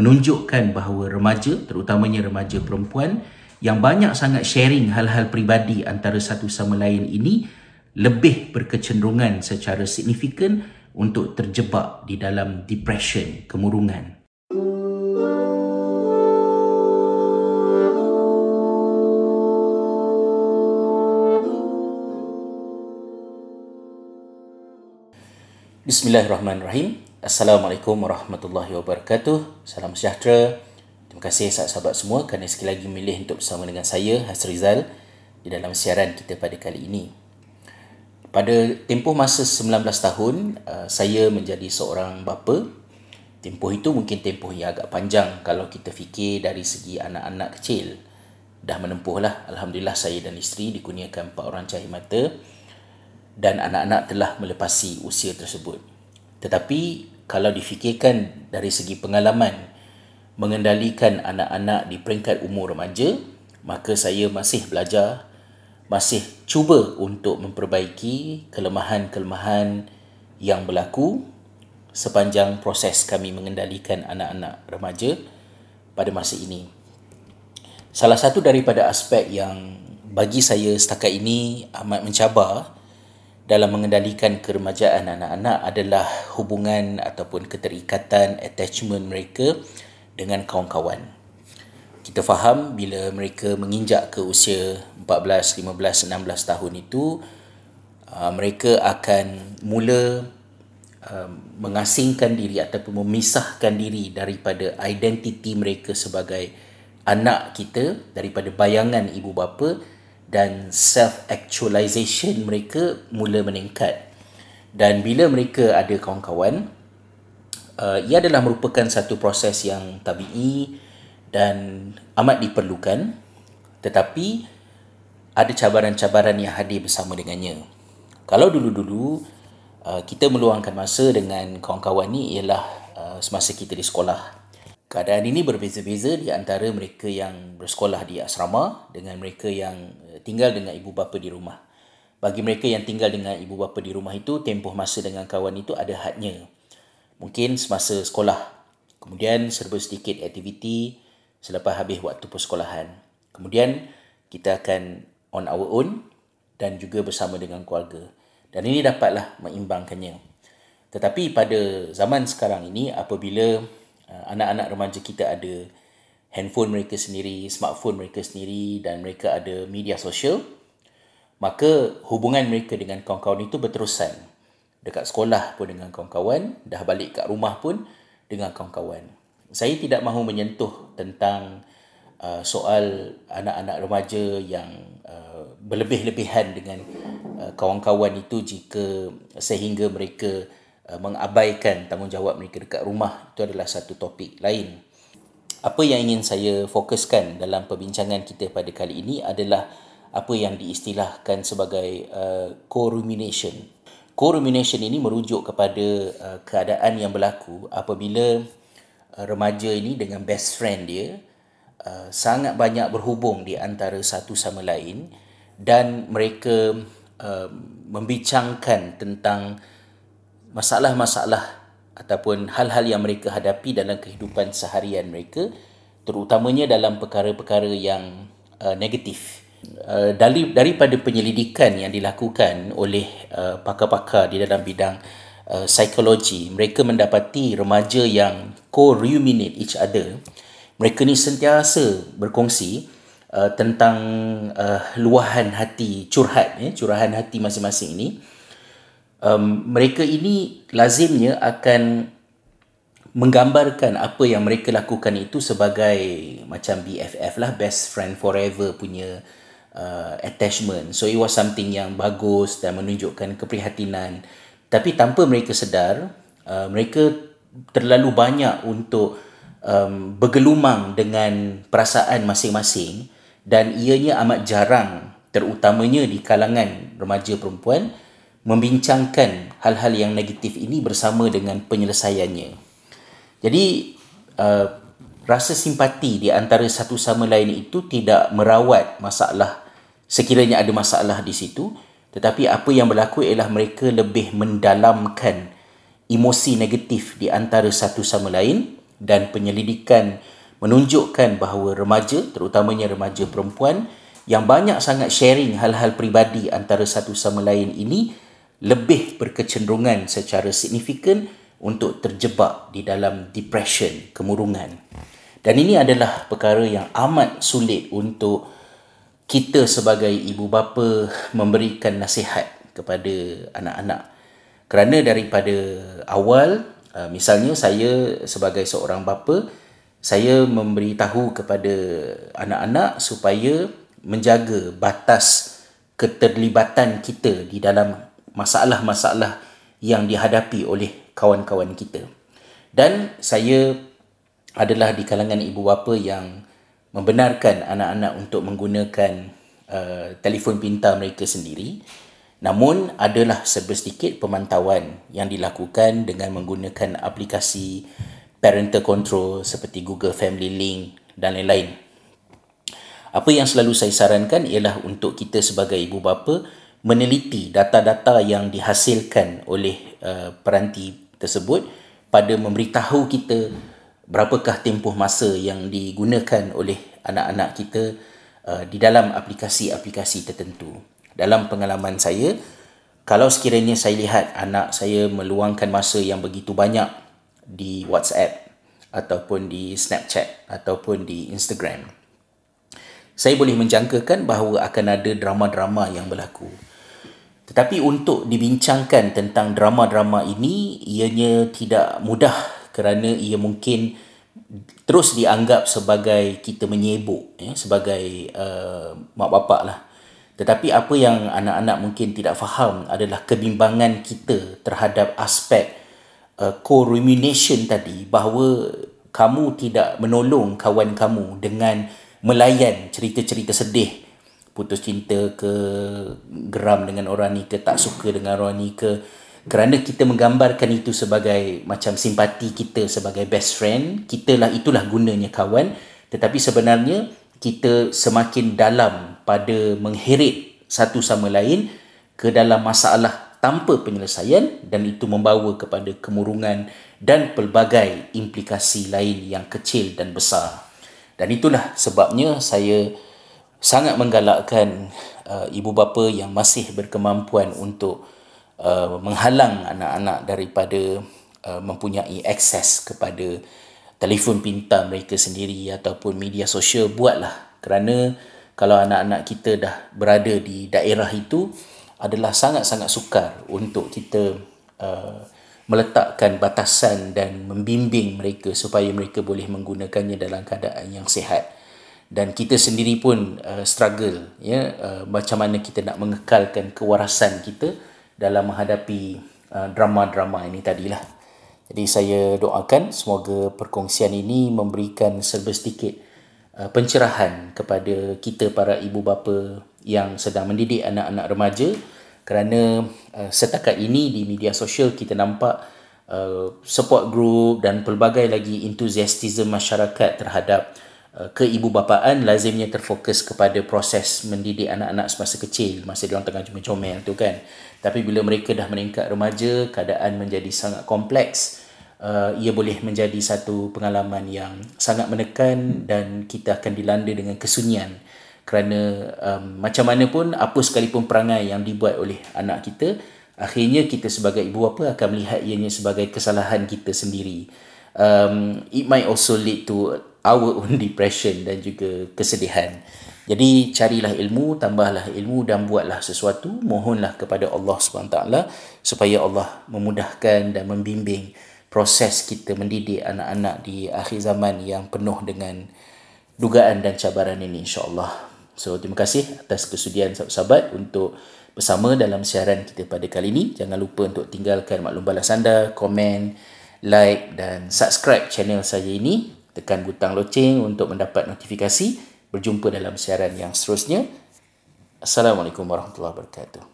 menunjukkan bahawa remaja, terutamanya remaja perempuan yang banyak sangat sharing hal-hal peribadi antara satu sama lain ini lebih berkecenderungan secara signifikan untuk terjebak di dalam depression, kemurungan. Bismillahirrahmanirrahim. Assalamualaikum warahmatullahi wabarakatuh. Salam sejahtera. Terima kasih sahabat-sahabat semua kerana sekali lagi memilih untuk bersama dengan saya Hasrizal di dalam siaran kita pada kali ini. Pada tempoh masa 19 tahun, uh, saya menjadi seorang bapa. Tempoh itu mungkin tempoh yang agak panjang kalau kita fikir dari segi anak-anak kecil. Dah menempuh lah. Alhamdulillah saya dan isteri dikurniakan empat orang cahaya mata dan anak-anak telah melepasi usia tersebut. Tetapi kalau difikirkan dari segi pengalaman mengendalikan anak-anak di peringkat umur remaja, maka saya masih belajar, masih cuba untuk memperbaiki kelemahan-kelemahan yang berlaku sepanjang proses kami mengendalikan anak-anak remaja pada masa ini. Salah satu daripada aspek yang bagi saya setakat ini amat mencabar dalam mengendalikan keremajaan anak-anak adalah hubungan ataupun keterikatan attachment mereka dengan kawan-kawan. Kita faham bila mereka menginjak ke usia 14, 15, 16 tahun itu uh, mereka akan mula uh, mengasingkan diri ataupun memisahkan diri daripada identiti mereka sebagai anak kita daripada bayangan ibu bapa dan self actualization mereka mula meningkat. Dan bila mereka ada kawan-kawan uh, ia adalah merupakan satu proses yang tabii dan amat diperlukan. Tetapi ada cabaran-cabaran yang hadir bersama dengannya. Kalau dulu-dulu uh, kita meluangkan masa dengan kawan-kawan ni ialah uh, semasa kita di sekolah Keadaan ini berbeza-beza di antara mereka yang bersekolah di asrama dengan mereka yang eh, tinggal dengan ibu bapa di rumah. Bagi mereka yang tinggal dengan ibu bapa di rumah itu, tempoh masa dengan kawan itu ada hadnya. Mungkin semasa sekolah. Kemudian serba sedikit aktiviti selepas habis waktu persekolahan. Kemudian kita akan on our own dan juga bersama dengan keluarga. Dan ini dapatlah mengimbangkannya. Tetapi pada zaman sekarang ini apabila anak-anak remaja kita ada handphone mereka sendiri, smartphone mereka sendiri dan mereka ada media sosial, maka hubungan mereka dengan kawan-kawan itu berterusan. Dekat sekolah pun dengan kawan-kawan, dah balik kat rumah pun dengan kawan-kawan. Saya tidak mahu menyentuh tentang uh, soal anak-anak remaja yang uh, berlebih-lebihan dengan uh, kawan-kawan itu jika sehingga mereka Uh, mengabaikan tanggungjawab mereka dekat rumah itu adalah satu topik lain. Apa yang ingin saya fokuskan dalam perbincangan kita pada kali ini adalah apa yang diistilahkan sebagai uh, co-rumination. Co-rumination ini merujuk kepada uh, keadaan yang berlaku apabila uh, remaja ini dengan best friend dia uh, sangat banyak berhubung di antara satu sama lain dan mereka uh, membincangkan tentang masalah-masalah ataupun hal-hal yang mereka hadapi dalam kehidupan seharian mereka terutamanya dalam perkara-perkara yang uh, negatif. Uh, dari daripada penyelidikan yang dilakukan oleh uh, pakar-pakar di dalam bidang uh, psikologi mereka mendapati remaja yang co-ruminate each other mereka ni sentiasa berkongsi uh, tentang uh, luahan hati curhat eh, curahan hati masing-masing ini um, mereka ini lazimnya akan menggambarkan apa yang mereka lakukan itu sebagai macam BFF lah best friend forever punya uh, attachment. So it was something yang bagus dan menunjukkan keprihatinan. Tapi tanpa mereka sedar uh, mereka terlalu banyak untuk um, bergelumang dengan perasaan masing-masing dan ianya amat jarang terutamanya di kalangan remaja perempuan membincangkan hal-hal yang negatif ini bersama dengan penyelesaiannya. Jadi uh, rasa simpati di antara satu sama lain itu tidak merawat masalah sekiranya ada masalah di situ tetapi apa yang berlaku ialah mereka lebih mendalamkan emosi negatif di antara satu sama lain dan penyelidikan menunjukkan bahawa remaja terutamanya remaja perempuan yang banyak sangat sharing hal-hal peribadi antara satu sama lain ini lebih berkecenderungan secara signifikan untuk terjebak di dalam depression, kemurungan. Dan ini adalah perkara yang amat sulit untuk kita sebagai ibu bapa memberikan nasihat kepada anak-anak. Kerana daripada awal, uh, misalnya saya sebagai seorang bapa, saya memberitahu kepada anak-anak supaya menjaga batas keterlibatan kita di dalam masalah-masalah yang dihadapi oleh kawan-kawan kita. Dan saya adalah di kalangan ibu bapa yang membenarkan anak-anak untuk menggunakan uh, telefon pintar mereka sendiri. Namun adalah sedikit pemantauan yang dilakukan dengan menggunakan aplikasi parental control seperti Google Family Link dan lain-lain. Apa yang selalu saya sarankan ialah untuk kita sebagai ibu bapa meneliti data-data yang dihasilkan oleh uh, peranti tersebut pada memberitahu kita berapakah tempoh masa yang digunakan oleh anak-anak kita uh, di dalam aplikasi-aplikasi tertentu. Dalam pengalaman saya, kalau sekiranya saya lihat anak saya meluangkan masa yang begitu banyak di WhatsApp ataupun di Snapchat ataupun di Instagram, saya boleh menjangkakan bahawa akan ada drama-drama yang berlaku. Tetapi untuk dibincangkan tentang drama-drama ini, ianya tidak mudah kerana ia mungkin terus dianggap sebagai kita menyebuk ya, sebagai uh, mak bapak lah. Tetapi apa yang anak-anak mungkin tidak faham adalah kebimbangan kita terhadap aspek uh, co-rumination tadi bahawa kamu tidak menolong kawan kamu dengan melayan cerita-cerita sedih putus cinta ke geram dengan orang ni ke tak suka dengan orang ni ke. Kerana kita menggambarkan itu sebagai macam simpati kita sebagai best friend kita lah itulah gunanya kawan. Tetapi sebenarnya kita semakin dalam pada mengheret satu sama lain ke dalam masalah tanpa penyelesaian dan itu membawa kepada kemurungan dan pelbagai implikasi lain yang kecil dan besar. Dan itulah sebabnya saya sangat menggalakkan uh, ibu bapa yang masih berkemampuan untuk uh, menghalang anak-anak daripada uh, mempunyai akses kepada telefon pintar mereka sendiri ataupun media sosial buatlah. Kerana kalau anak-anak kita dah berada di daerah itu adalah sangat-sangat sukar untuk kita uh, meletakkan batasan dan membimbing mereka supaya mereka boleh menggunakannya dalam keadaan yang sihat dan kita sendiri pun uh, struggle ya uh, macam mana kita nak mengekalkan kewarasan kita dalam menghadapi uh, drama-drama ini tadilah. Jadi saya doakan semoga perkongsian ini memberikan serba sedikit uh, pencerahan kepada kita para ibu bapa yang sedang mendidik anak-anak remaja kerana uh, setakat ini di media sosial kita nampak uh, support group dan pelbagai lagi enthusiasm masyarakat terhadap Uh, keibubapaan lazimnya terfokus kepada proses mendidik anak-anak semasa kecil masa dia orang tengah comel tu kan. Tapi bila mereka dah meningkat remaja keadaan menjadi sangat kompleks. Uh, ia boleh menjadi satu pengalaman yang sangat menekan dan kita akan dilanda dengan kesunyian. Kerana um, macam mana pun apa sekalipun perangai yang dibuat oleh anak kita akhirnya kita sebagai ibu bapa akan melihat ianya sebagai kesalahan kita sendiri. Um, it might also lead to our own depression dan juga kesedihan. Jadi carilah ilmu, tambahlah ilmu dan buatlah sesuatu. Mohonlah kepada Allah SWT supaya Allah memudahkan dan membimbing proses kita mendidik anak-anak di akhir zaman yang penuh dengan dugaan dan cabaran ini insyaAllah. So terima kasih atas kesudian sahabat-sahabat untuk bersama dalam siaran kita pada kali ini. Jangan lupa untuk tinggalkan maklum balas anda, komen, like dan subscribe channel saya ini tekan butang loceng untuk mendapat notifikasi. Berjumpa dalam siaran yang seterusnya. Assalamualaikum warahmatullahi wabarakatuh.